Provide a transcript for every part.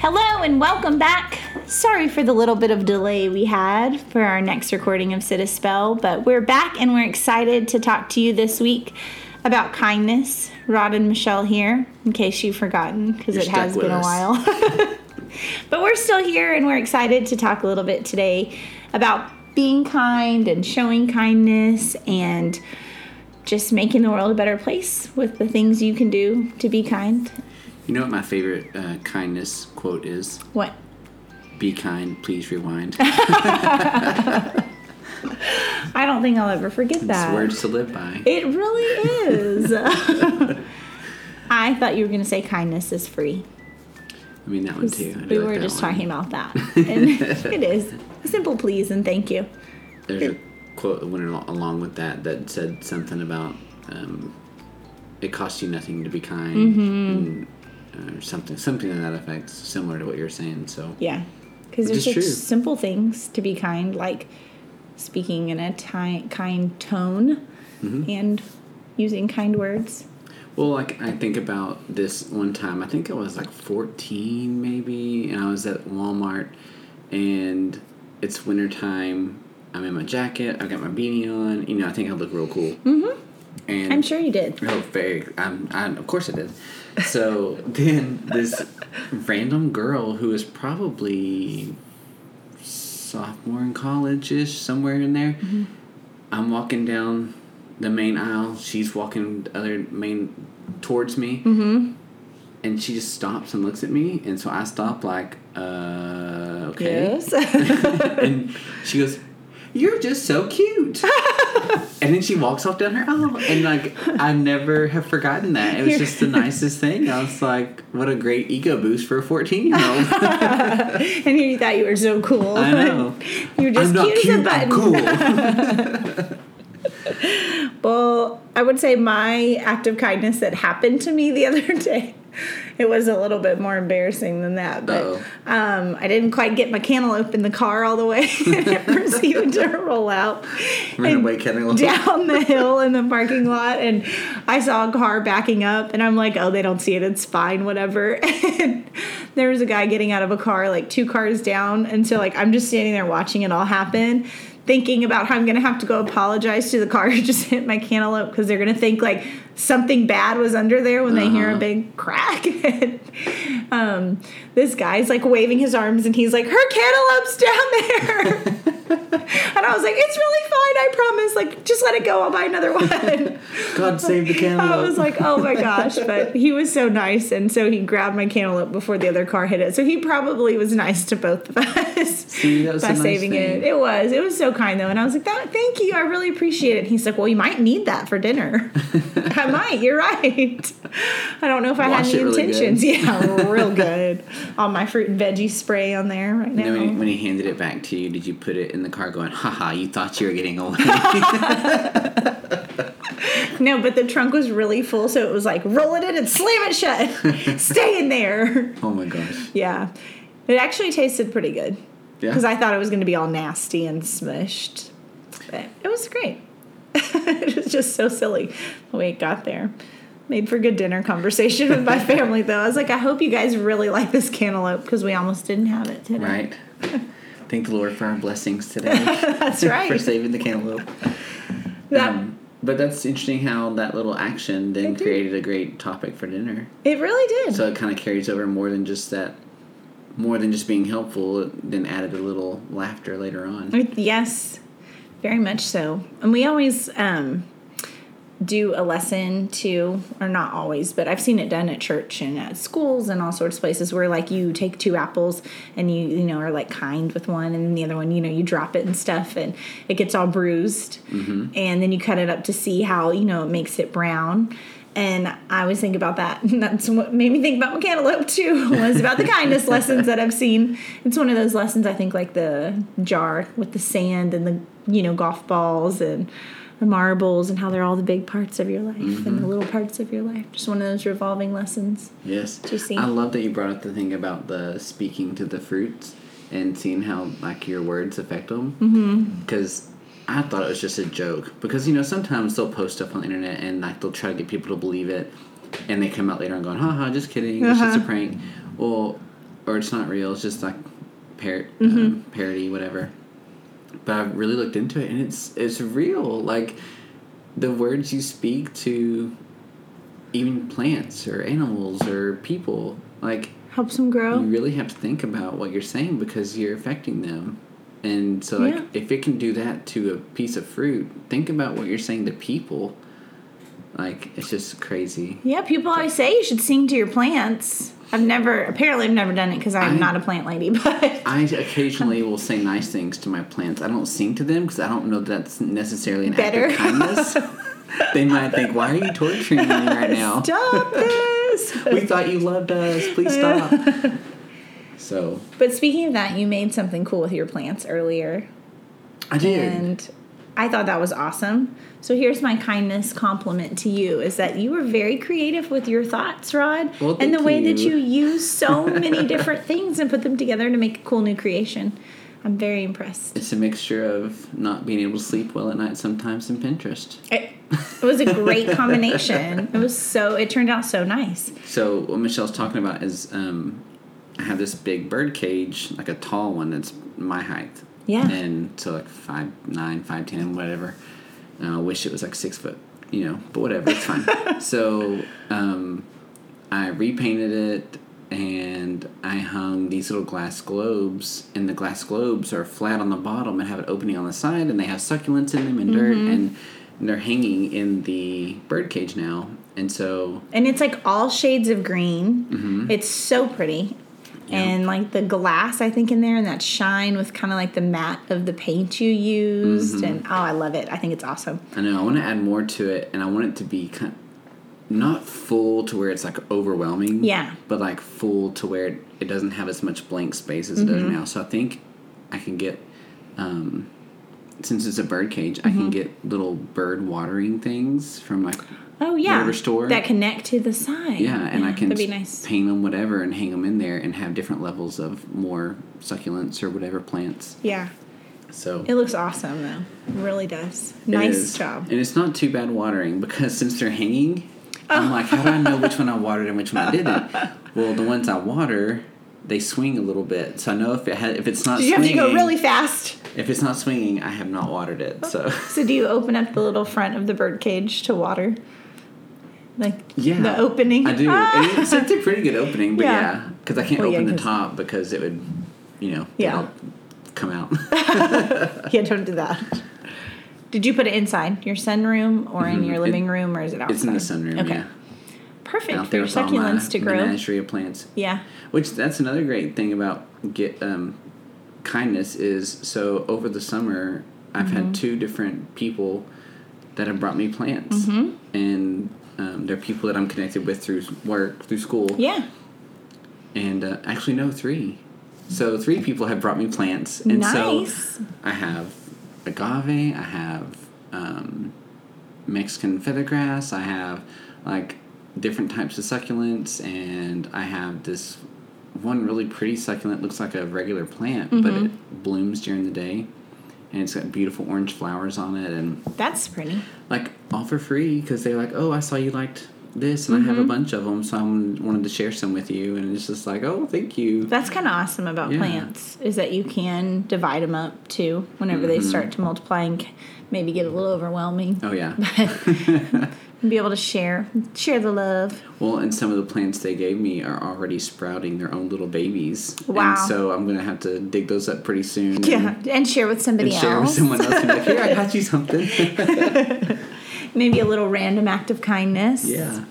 Hello and welcome back. Sorry for the little bit of delay we had for our next recording of Sit a Spell, but we're back and we're excited to talk to you this week about kindness. Rod and Michelle here, in case you've forgotten, because it has been with a while. but we're still here and we're excited to talk a little bit today about being kind and showing kindness and just making the world a better place with the things you can do to be kind. You know what my favorite uh, kindness quote is? What? Be kind, please rewind. I don't think I'll ever forget It's that. words to live by. It really is. I thought you were going to say kindness is free. I mean that one too. We like were just one. talking about that. And it is. A simple please and thank you. There's a quote that went along with that that said something about um, it costs you nothing to be kind, Mm-hmm. Or something, something to that effect, similar to what you're saying. So Yeah. Because there's such true. simple things to be kind, like speaking in a ti- kind tone Mm-hmm. and using kind words. Well, like I think about this one time. I think I was like 14, maybe, and I was at Walmart, and it's wintertime. I'm in my jacket. I've got my beanie on. You know, I think I look real cool. Mm-hmm. And I'm sure you did. Oh, very. I'm, I, of course I did. So then this random girl who is probably sophomore in college ish, somewhere in there. I'm walking down the main aisle. She's walking the other main towards me. Mm-hmm. And she just stops and looks at me. And so I stop, like, uh, okay. Yes. and she goes, "You're just so cute." and then she walks off down her aisle, and like I never have forgotten that. It was just the nicest thing. I was like, "What a great ego boost for a fourteen-year-old." and you thought you were so cool. I know. You're just cute, cute. as a button. cool. Well, I would say my act of kindness that happened to me the other day. It was a little bit more embarrassing than that, but um, I didn't quite get my cantaloupe in the car all the way. and it proceeded to roll out and away down the hill in the parking lot, and I saw a car backing up, and I'm like, "Oh, they don't see it. It's fine, whatever." And there was a guy getting out of a car like two cars down, and so like I'm just standing there watching it all happen. Thinking about how I'm gonna have to go apologize to the car who just hit my cantaloupe because they're gonna think like something bad was under there when they hear a Uh-huh. big crack. And, um, this guy's like waving his arms and he's like, "Her cantaloupe's down there." And I was like, it's really fine, I promise. Like, just let it go. I'll buy another one. God save the cantaloupe. I was like, oh my gosh. But he was so nice. And so he grabbed my cantaloupe before the other car hit it. So he probably was nice to both of us See, that was by nice saving thing. it. It was. It was so kind, though. And I was like, that, thank you. I really appreciate it. And he's like, well, you might need that for dinner. I might. You're right. I don't know if I Wash had any it really good. intentions. Yeah, real good. All my fruit and veggie spray on there right now. When he, when he handed it back to you, did you put it in the car going, haha, you thought you were getting away? No, but the trunk was really full, so it was like roll it in and slam it shut. Stay in there. oh my gosh. Yeah, it actually tasted pretty good Yeah. because I thought it was going to be all nasty and smushed, but it was great. it was just so silly the way it got there. Made for good dinner conversation with my family, though. I was like, I hope you guys really like this cantaloupe because we almost didn't have it today. Right. Thank the Lord for our blessings today. That's right. for saving the cantaloupe. That- Um, but that's interesting how that little action then created a great topic for dinner. it really did. So it kind of carries over more than just that, more than just being helpful. It then added a little laughter later on. Yes, very much so. And we always um, do a lesson too, or not always, but I've seen it done at church and at schools and all sorts of places where like you take two apples and you you know are like kind with one and the other one you know you drop it and stuff and it gets all bruised and then you cut it up to see how you know it makes it brown. And I always think about that. And that's what made me think about my cantaloupe too, was about the kindness lessons that I've seen. It's one of those lessons I think like the jar with the sand and the, you know, golf balls and the marbles and how they're all the big parts of your life and the little parts of your life. Just one of those revolving lessons. Yes. You see? I love that you brought up the thing about the speaking to the fruits and seeing how like your words affect them. Mm-hmm. I thought it was just a joke. Because you know sometimes they'll post stuff on the internet and like they'll try to get people to believe it, and they come out later and going, "Haha, just kidding, it's just a Uh-huh. prank." Well, or it's not real. It's just like par- Mm-hmm. um, parody, whatever. But I really looked into it, and it's it's real. Like the words you speak to, even plants or animals or people, like Helps them grow. you really have to think about what you're saying because you're affecting them. And so, like, Yeah. if it can do that to a piece of fruit, think about what you're saying to people. Like, it's just crazy. Yeah, people always say you should sing to your plants. I've never, apparently, I've never done it because I'm I- not a plant lady, but I occasionally will say nice things to my plants. I don't sing to them because I don't know that's necessarily an Better. act of kindness. they might think, "Why are you torturing me right now? stop this. We thought you loved us. Please stop." So But speaking of that, you made something cool with your plants earlier, I did. and I thought that was awesome. So here's my kindness compliment to you: is that you were very creative with your thoughts, Rod, Well, and the way that you. you use so many different things and put them together to make a cool new creation. I'm very impressed. it's a mixture of not being able to sleep well at night sometimes and Pinterest. It, it was a great combination. It was so. It turned out so nice. So what Michelle's talking about is um, I have this big bird cage, like a tall one that's my height. Yeah. And so like five nine, five ten, whatever. And I wish it was like six foot, you know, but whatever, it's fine. so um, I repainted it and I hung these little glass globes, and the glass globes are flat on the bottom and have an opening on the side, and they have succulents in them and dirt, Mm-hmm. and, and they're hanging in the bird cage now. And so and it's like all shades of green. Mm-hmm. It's so pretty. And like the glass, I think in there, and that shine with kind of like the matte of the paint you used, Mm-hmm. and oh, I love it. I think it's awesome. I know I want to add more to it, and I want it to be kind of not full to where it's like overwhelming. Yeah. But like full to where it, it doesn't have as much blank space as it Mm-hmm. does now. So I think I can get, um, since it's a bird cage, I Mm-hmm. can get little bird watering things from like Oh yeah, Whatever store. that connect to the side. yeah, and I can be nice. paint them whatever and hang them in there and have different levels of more succulents or whatever plants. Yeah, So it looks awesome though. It really does. Nice job. And it's not too bad watering because since they're hanging, oh. I'm like, how do I know which one I watered and which one I didn't? well, the ones I water, they swing a little bit, so I know if it ha- if it's not you have swinging. to go really fast? If it's not swinging, I have not watered it. So So do you open up the little front of the bird cage to water? Like yeah, the opening. I do. Ah! It's, it's a pretty good opening, but Yeah. yeah, because I can't Well, yeah, open the 'cause- top because it would, you know, Yeah. come out. Yeah, don't do that. Did you put it inside your sunroom or in Mhm. your It- living room or is it outside? it's in the sunroom. Okay. Yeah, Perfect out for there your with all my succulents to grow. menagerie of plants. Yeah. Which that's another great thing about get um, kindness is so over the summer I've Mm-hmm. had two different people that have brought me plants, Mm-hmm. and um, they're people that I'm connected with through work, through school, Yeah. and uh, actually no three. So three people have brought me plants, and nice. so I have agave, I have um, Mexican feathergrass, I have like different types of succulents, and I have this one really pretty succulent. Looks like a regular plant, but Mm-hmm. it blooms during the day, and it's got beautiful orange flowers on it, and That's pretty. like all for free because they're like, oh, I saw you liked this, and I Mm-hmm. have a bunch of them, so I wanted to share some with you, and it's just like, oh, thank you. That's kind of awesome about Yeah. plants is that you can divide them up too whenever they Mm-hmm. start to multiply and maybe get a little overwhelming. Oh yeah. And be able to share share the love. Well, and some of the plants they gave me are already sprouting their own little babies. Wow. And so I'm gonna have to dig those up pretty soon. Yeah, And, and share with somebody and share with else. someone else. And like, here, I got you something. Maybe a little random act of kindness. yeah.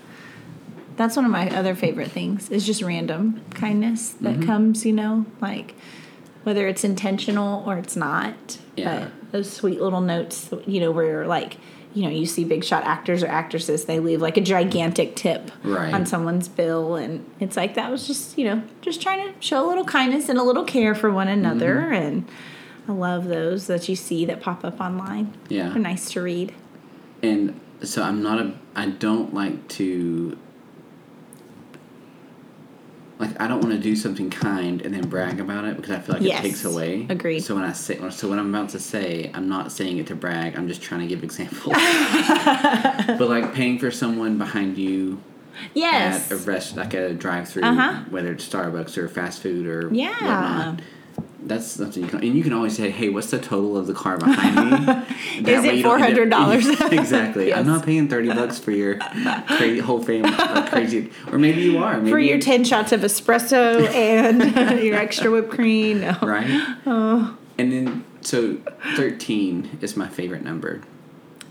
That's one of my other favorite things. Is just random kindness that Mm-hmm. comes, you know, like whether it's intentional or it's not. Yeah. But those sweet little notes, you know, where like, you know, you see big shot actors or actresses, they leave like a gigantic tip Right. on someone's bill and it's like that was just, you know, just trying to show a little kindness and a little care for one another Mm-hmm. and I love those that you see that pop up online. Yeah. They're nice to read. And so I'm not a. I don't like to. Like I don't want to do something kind and then brag about it because I feel like Yes. it takes away. Agreed. So when I say, so what I'm about to say, I'm not saying it to brag. I'm just trying to give examples. but like paying for someone behind you Yes. at a rest like at a drive-through, Uh-huh. whether it's Starbucks or fast food or Yeah. whatnot. That's something you can, and you can always say, "Hey, what's the total of the car behind me?" That Is it way you don't end up- $400? exactly. Yes. I'm not paying thirty bucks for your crazy whole family, like crazy, or maybe you are. Maybe For your 10 shots of espresso and your extra whipped cream. No. right? Oh. And then so thirteen is my favorite number,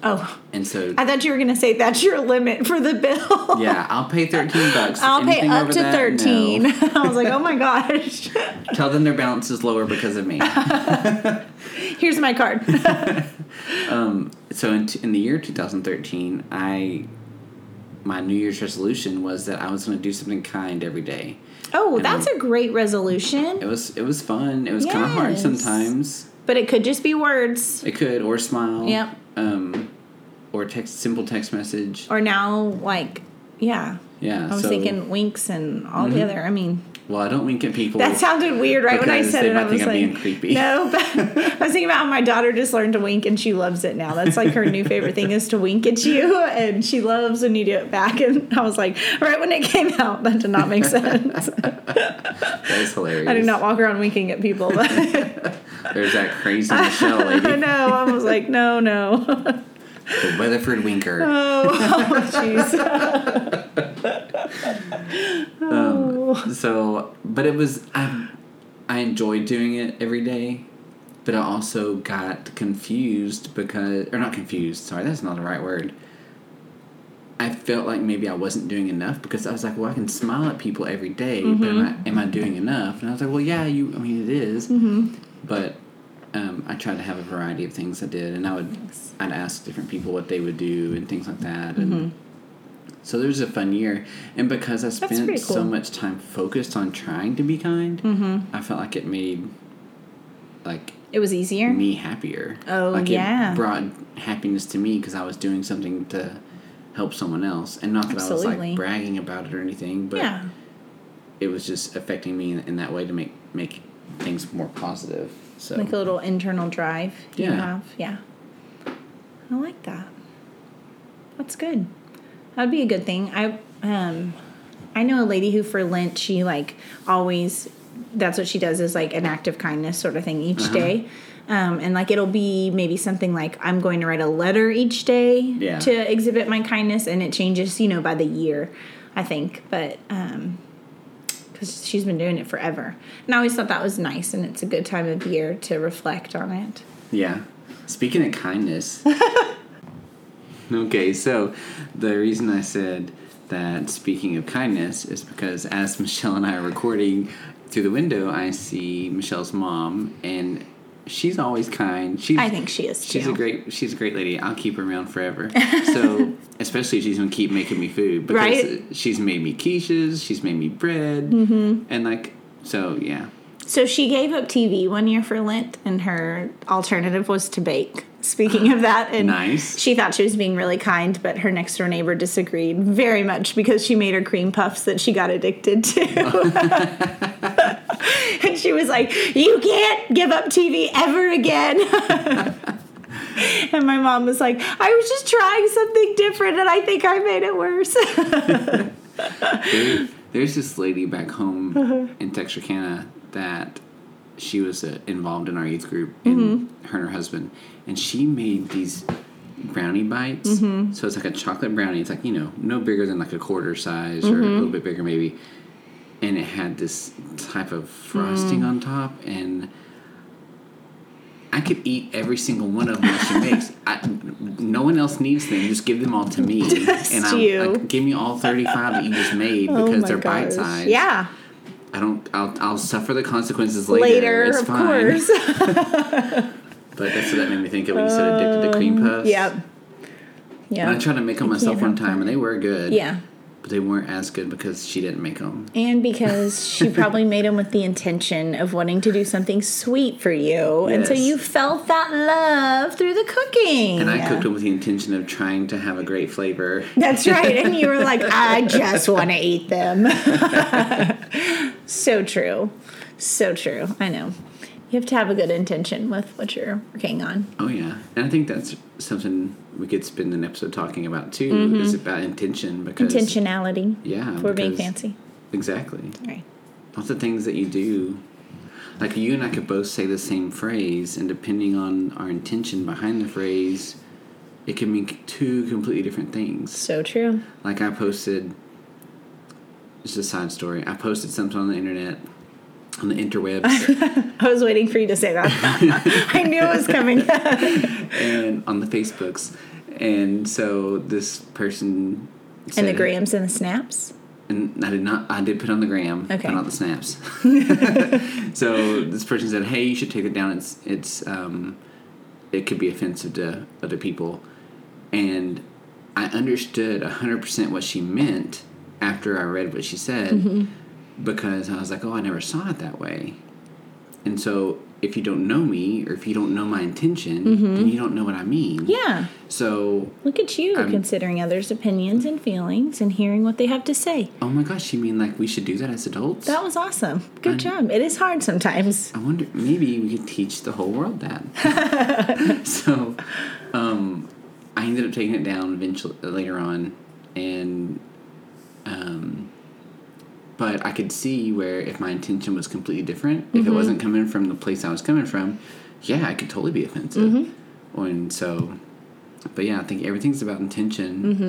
Oh, and so I thought you were going to say that's your limit for the bill. yeah, I'll pay thirteen bucks. I'll pay up to that, 13. no. I was like, oh my gosh. Tell them their balance is lower because of me. Here's my card. Um, so in, t- in the year 2013 i my new year's resolution was that i was going to do something kind every day Oh, that's a great resolution. it was it was fun it was kind of hard sometimes But it could just be words. it could or smile Yep. um or text simple text message Or now, like, yeah. yeah I was so, thinking winks and all the other. I mean, well i don't wink at people that sounded weird right when I said it. I was think I'm like, being creepy. no, but I was thinking about how my daughter just learned to wink and she loves it now. That's like her new favorite thing is to wink at you, and she loves when you do it back. And I was like, right when it came out, that did not make sense. that is hilarious I do not walk around winking at people. But there's that crazy michelle lady. I know. I was like, no, no. the weatherford winker Oh, oh, Oh. so but it was i i enjoyed doing it every day but i also got confused because or not confused sorry that's not the right word. I felt like maybe i wasn't doing enough because i was like well i can smile at people every day, but am I, mm-hmm. am I doing enough? And i was like well yeah you i mean it is. Mm-hmm. but um, i tried to have a variety of things i did and i would i'd ask different people what they would do and things like that and mm-hmm. So there was a fun year, and because I spent pretty so much time focused on trying to be kind, Mm-hmm. I felt like it made like It was easier. me happier. Oh, like yeah. it brought happiness to me because I was doing something to help someone else, and not that I was like bragging about it or anything, but Yeah. it was just affecting me in, in that way to make make things more positive. So Like a little internal drive you Yeah. have. Yeah. I like that. That's good. That'd be a good thing. I um I know a lady who for Lent she like always that's what she does is like an act of kindness sort of thing each Uh-huh. day. Um, and like it'll be maybe something like I'm going to write a letter each day Yeah. to exhibit my kindness, and it changes, you know, by the year, I think. But um, because she's been doing it forever, and I always thought that was nice, and it's a good time of year to reflect on it. Yeah. Speaking of kindness. okay, so the reason I said that speaking of kindness is because as Michelle and I are recording through the window, I see Michelle's mom, and she's always kind. She's, I think she is too. She's a great. She's a great lady. I'll keep her around forever. So, especially if she's gonna keep making me food because Right. she's made me quiches. She's made me bread, Mm-hmm. and like so. Yeah, So she gave up TV one year for Lent, and her alternative was to bake. Speaking of that, and Nice. she thought she was being really kind, but her next door neighbor disagreed very much because she made her cream puffs that she got addicted to. and she was like, You can't give up TV ever again. and my mom was like, I was just trying something different, and I think I made it worse. There- there's this lady back home Uh-huh. in Texarkana that she was uh, involved in our youth group, and Mm-hmm. her and her husband, and she made these brownie bites. Mm-hmm. So it's like a chocolate brownie. It's like you know, no bigger than like a quarter size or Mm-hmm. a little bit bigger maybe, and it had this type of frosting Mm. on top and. I could eat every single one of them that she makes. I, no one else needs them. Just give them all to me, Just and I, you. I give me all thirty-five that you just made Oh because my they're gosh. bite sized. Yeah, I don't. I'll, I'll suffer the consequences later. later, it's of fine. course. But that's what that made me think of when you said addicted to cream um, puffs. yep. And I tried to make them myself one time, and they were good. Yeah. But they weren't as good because she didn't make them. And because she probably made them with the intention of wanting to do something sweet for you. And so you felt that love through the cooking. And I cooked them with the intention of trying to have a great flavor. That's right. And you were like, I just want to eat them. so true. So true. I know. You have to have a good intention with what you're working on. Oh yeah, and I think that's something we could spend an episode talking about too. Mm-hmm. Is about intention because Intentionality. Yeah, For being fancy. Exactly. Right. Lots of things that you do. Like you and I could both say the same phrase, and depending on our intention behind the phrase, it can mean two completely different things. So true. Like I posted, just a side story. I posted something on the internet, on the interwebs, I was waiting for you to say that. I knew it was coming. and on the Facebooks, and so this person and the grams and the snaps. and I did not. I did put on the gram, Okay. but not the snaps. so this person said, "Hey, you should take it down. It's it's um, it could be offensive to other people," and I understood hundred percent what she meant after I read what she said Mm-hmm. Because I was like, "Oh, I never saw it that way," and so. If you don't know me, or if you don't know my intention, then you don't know what I mean. Mm-hmm. Yeah. So, Look at you I'm- considering others' opinions and feelings and hearing what they have to say. oh my gosh, you mean like we should do that as adults? That was awesome. Good I- job. It is hard sometimes. I wonder maybe we could teach the whole world that. so, um, I ended up taking it down eventually later on, and um, but I could see where if my intention was completely different, if it mm-hmm. wasn't coming from the place I was coming from, yeah, I could totally be offensive. Mm-hmm. And so, but yeah, I think everything's about intention. Mm-hmm.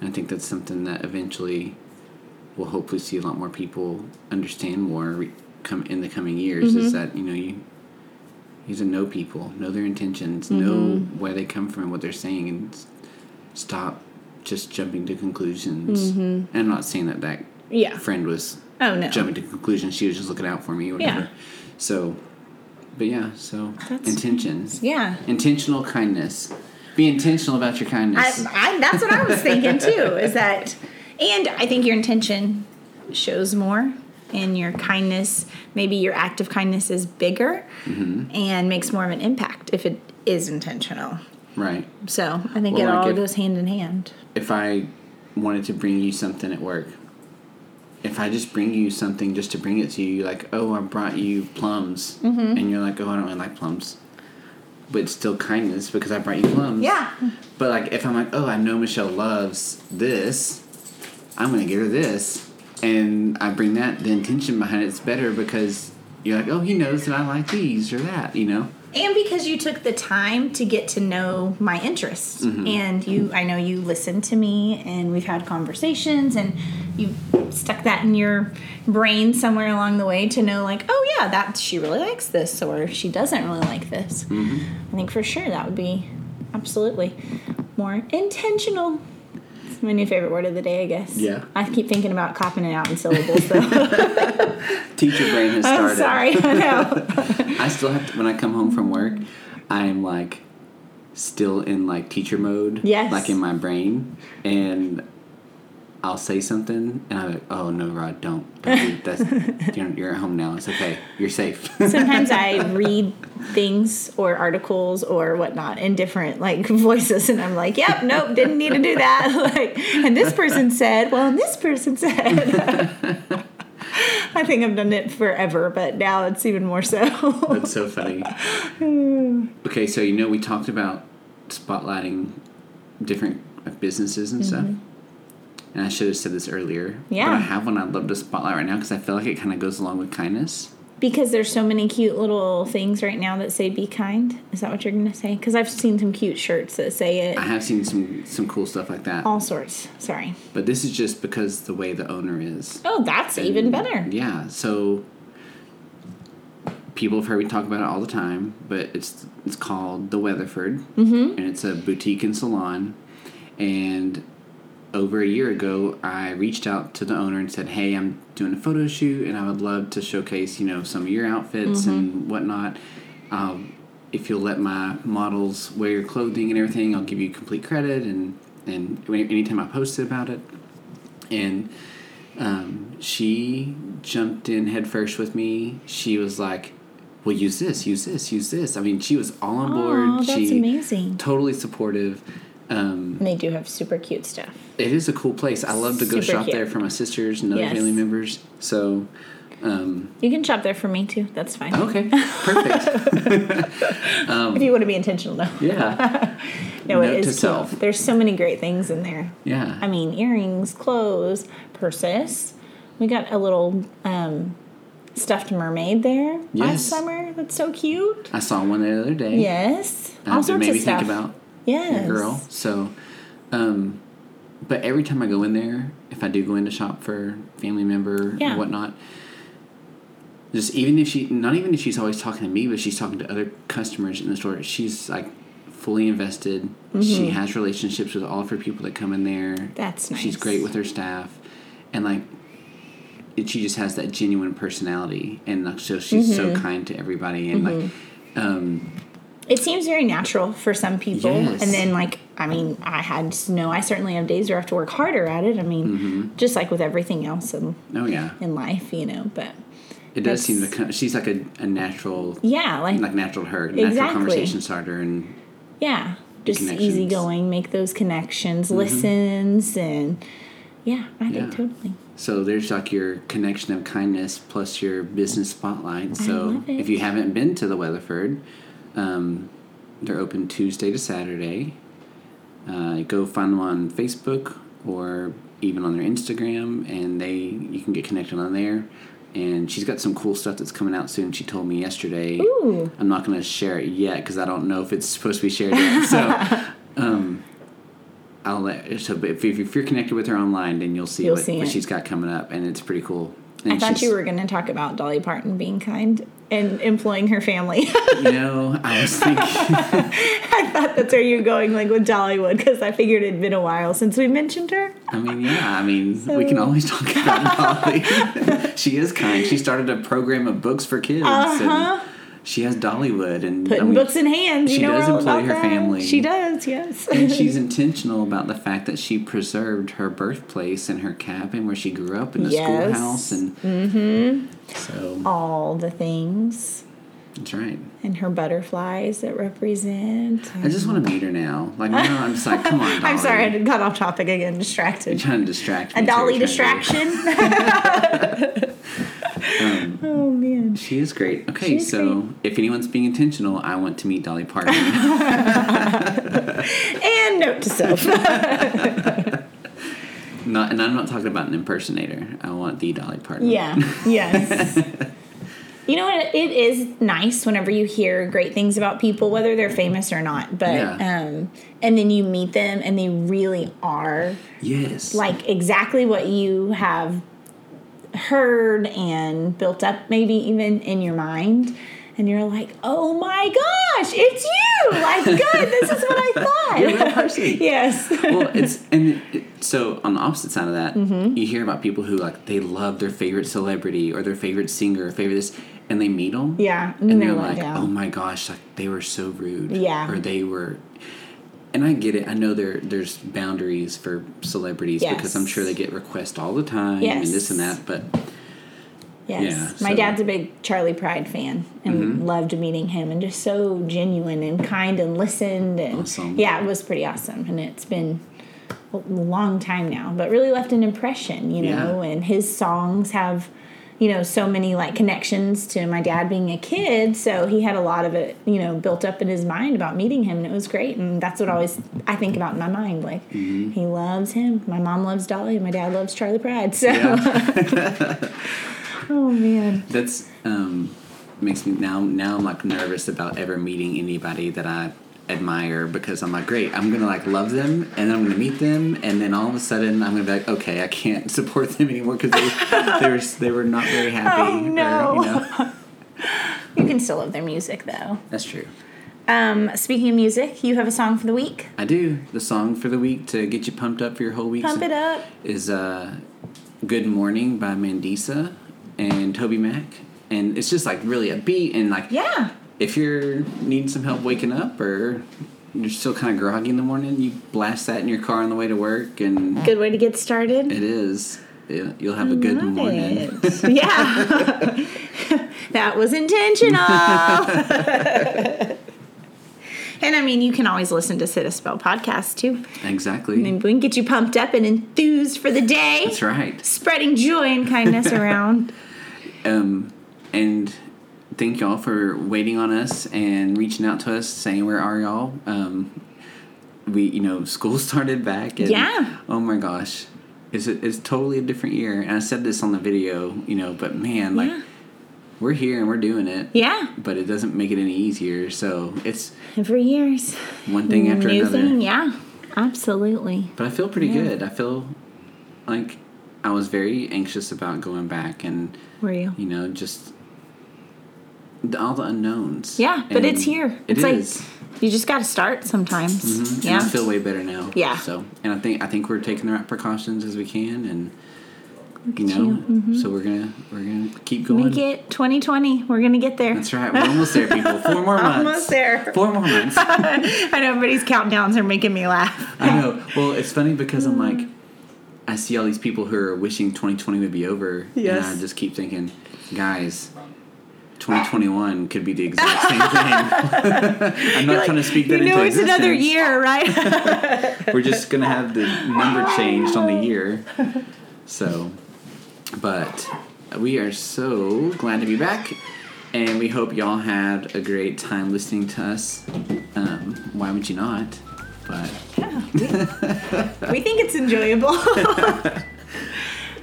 And I think that's something that eventually we'll hopefully see a lot more people understand more re- come in the coming years. Is mm-hmm. that you know you you have to know people, know their intentions, know where they come from, what they're saying, and stop just jumping to conclusions. And I'm not saying that that Yeah. friend was Oh, no. jumping to conclusions. She was just looking out for me or whatever. Yeah. So, but yeah, so That's- intentions. Yeah. Intentional kindness. Be intentional about your kindness. I, I, that's what I was thinking too. Is that, and I think your intention shows more, and your kindness, maybe your act of kindness is bigger, Mm-hmm. and makes more of an impact if it is intentional. right. So I think Well, it like all if- goes hand in hand. If I wanted to bring you something at work, if I just bring you something just to bring it to you, like, oh, I brought you plums, Mm-hmm. and you're like, oh, I don't really like plums. But it's still kindness because I brought you plums. Yeah. But like, if I'm like, oh, I know Michelle loves this, I'm gonna get her this, and I bring that, the intention behind it's better because you're like, oh, he knows that I like these or that, you know. And because you took the time to get to know my interests. Mm-hmm. And you I know you listened to me and we've had conversations and you stuck that in your brain somewhere along the way to know like, oh yeah, that she really likes this or she doesn't really like this. Mm-hmm. I think for sure that would be absolutely more intentional. My new favorite word of the day, I guess. Yeah. I keep thinking about copping it out in syllables though. Teacher brain has I'm started. sorry, I know. I still have to when I come home from work, I'm like still in like teacher mode. Yes. Like in my brain. And I'll say something and I'm like, oh no, Rod, don't. don't do, that's you're, you're at home now. It's okay. You're safe. sometimes I read things or articles or whatnot in different like voices, and I'm like, "Yep, nope, didn't need to do that." like, and this person said, "Well, and this person said." I think I've done it forever, but now it's even more so. That's so funny. okay, so you know we talked about spotlighting different businesses and mm-hmm. stuff. And I should have said this earlier. Yeah. But. I have one I'd love to spotlight right now because I feel like it kind of goes along with kindness. because there's so many cute little things right now that say "Be kind." Is that what you're gonna say? Because I've seen some cute shirts that say it. I have seen some some cool stuff like that. All sorts. Sorry. But this is just because the way the owner is. Oh, that's even better. Yeah, so people have heard me talk about it all the time, but it's it's called the Weatherford, mm-hmm. and it's a boutique and salon. And over a year ago, I reached out to the owner and said, "Hey, I'm doing a photo shoot, and I would love to showcase, you know, some of your outfits and whatnot. Um, if you'll let my models wear your clothing and everything, I'll give you complete credit, and and anytime I posted about it." And um, she jumped in head first with me. She was like, "Well, use this, use this, use this." I mean, she was all on board. Oh, that's she amazing. totally supportive. Um, And they do have super cute stuff. it is a cool place. I love to go Super shop cute. there for my sisters and other Yes. family members. So, Um, You can shop there for me too. That's fine. okay, perfect. If you want to be intentional, though. Yeah, No, Note it is cute. self. There's so many great things in there. yeah. I mean, earrings, clothes, purses. We got a little um, stuffed mermaid there Yes. last summer. That's so cute. I saw one the other day. Yes, Uh, all sorts of stuff. think about yes, girl. So, um, but every time I go in there, if I do go in to shop for family member Yeah. or whatnot, just even if she, not even if she's always talking to me, but she's talking to other customers in the store, she's like fully invested. Mm-hmm. She has relationships with all of her people that come in there. That's nice. She's great with her staff, and like. It, she just has that genuine personality, and like, so she's so Mm-hmm. kind to everybody, and like, um, It seems very natural for some people, Yes. and then like I mean, I had to know I certainly have days where I have to work harder at it. I mean, Mm-hmm. just like with everything else in, oh yeah, in life, you know. But It does seem to come. She's like a, a natural, yeah, like like natural her, natural conversation starter, and yeah, just. Mm-hmm. easygoing, make those connections, listens, and yeah, I think Yeah. totally. so there's like your connection of kindness plus your business spotlight. So if you haven't been to the Weatherford, um, they're open Tuesday to Saturday. Uh, go find them on Facebook or even on their Instagram, and they you can get connected on there. And she's got some cool stuff that's coming out soon. She told me yesterday. Ooh. I'm not going to share it yet because I don't know if it's supposed to be shared yet. So, um, I'll let. So, if, if you're connected with her online, then you'll see, You'll what, see what she's got coming up, and it's pretty cool. And I thought you were going to talk about Dolly Parton being kind and employing her family. You know, I was thinking. I thought that's where you're going, like with Dollywood, because I figured it'd been a while since we mentioned her. I mean, yeah. I mean, we can always talk about Dolly. she is kind. She started a program of books for kids, Uh-huh. and she has Dollywood, and I Putting mean, books in hands. she know does employ her that. family. She does, yes. and she's intentional about the fact that she preserved her birthplace and her cabin where she grew up in the Yes. schoolhouse and mm-hmm. so all the things that's right and her butterflies that represent. i just want to meet her now like now i'm just like come on Dolly. I'm sorry, I got off topic again, Distracted. you're trying to distract me A Dolly distraction. Um, oh man. she is great okay She's so if anyone's being intentional i want to meet dolly parton And note to self. not and i'm not talking about an impersonator i want the dolly parton Yeah. Yes. you know what? It is nice whenever you hear great things about people, whether they're famous or not. But Yeah. um, and then you meet them, and they really are yes like exactly what you have heard and built up, maybe even in your mind. And you're like, oh my gosh, it's you! Like, good, this is what I thought. You're that person. yes. well, it's and it, so on the opposite side of that, Mm-hmm. you hear about people who like they love their favorite celebrity or their favorite singer, or favorite this, and they meet them, Yeah, and and they're they're like, down. "Oh my gosh, like they were so rude," Yeah. or they were. And I get it. I know there there's boundaries for celebrities because I'm sure they get requests all the time Yes. and this and that. But Yes. Yeah, My so- Mm-hmm. dad's a big Charley Pride fan and loved meeting him and just so genuine and kind and listened and Awesome. yeah, it was pretty awesome. And it's been a long time now, but really left an impression, you know, Yeah. and his songs have you know so many like connections to my dad being a kid so he had a lot of it you know built up in his mind about meeting him and it was great and that's what always i think about in my mind like Mm-hmm. he loves him my mom loves dolly and my dad loves charley pride so. Yeah, oh man. That's um makes me now now I'm like nervous about ever meeting anybody that I admire because I'm like, great, I'm gonna like love them and then I'm gonna meet them and then all of a sudden I'm gonna be like, okay, I can't support them anymore because they, they were they were not very happy. Oh, no. Or, you know, You can still love their music though. that's true. Um, speaking of music, you have a song for the week. I do. The song for the week to get you pumped up for your whole week Pump it up. is uh, "Good Morning" by Mandisa and TobyMac, and it's just like really upbeat and like Yeah. If you're needing some help waking up or you're still kind of groggy in the morning, you blast that in your car on the way to work, and Good way to get started. it is. Yeah, You'll have a good morning. it. yeah. that was intentional. and I mean, you can always listen to Sit a Spell podcast too. Exactly. And we can get you pumped up and enthused for the day. That's right. Spreading joy and kindness around. Um, and thank y'all for waiting on us and reaching out to us, saying where are y'all. Um, we, you know, school started back. And, Yeah. Oh my gosh, it's a, it's totally a different year. And I said this on the video, you know, but man, like Yeah. we're here and we're doing it. Yeah. But it doesn't make it any easier. So it's Every year's one thing after new another. thing. Yeah. Absolutely. But I feel pretty Yeah. good. I feel like I was very anxious about going back and Were you? you know just all the unknowns. Yeah, but it's here. It It's like you just got to start sometimes. Mhm. And Yeah. I feel way better now. Yeah. So, and I think I think we're taking the right precautions as we can, and you know, you. Mm-hmm. so we're gonna we're gonna keep going. Make it 2020. We're gonna get there. That's right. We're almost there, people. Four more months. Almost there. Four more months. I know everybody's countdowns are making me laugh. I know. Well, it's funny because I'm like, I see all these people who are wishing 2020 would be over, Yes. and I just keep thinking, guys. 2021 could be the exact same thing. I'm not You're trying to speak that you know into it's another year, right? We're just gonna have the number changed on the year. So, but we are so glad to be back, and we hope y'all had a great time listening to us. Um, why would you not? But yeah, we think it's enjoyable.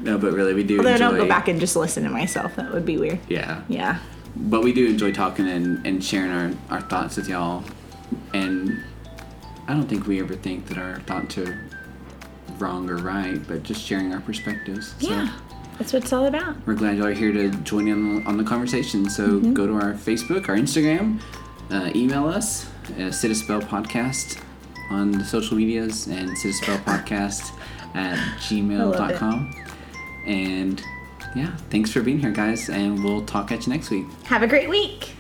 no, but really, we do Although I don't go back and just listen to myself. That would be weird. Yeah, Yeah. But we do enjoy talking and, and sharing our, our thoughts with y'all. And I don't think we ever think that our thoughts are wrong or right, but just sharing our perspectives. So Yeah. That's what it's all about. we're glad y'all are here to join in on the conversation. So go to our Facebook, our Instagram, uh, email us, uh, Sit a Spell Podcast on the social medias, and Sit a Spell Podcast at gmail.com. And yeah, thanks for being here, guys, and we'll talk at you next week. Have a great week.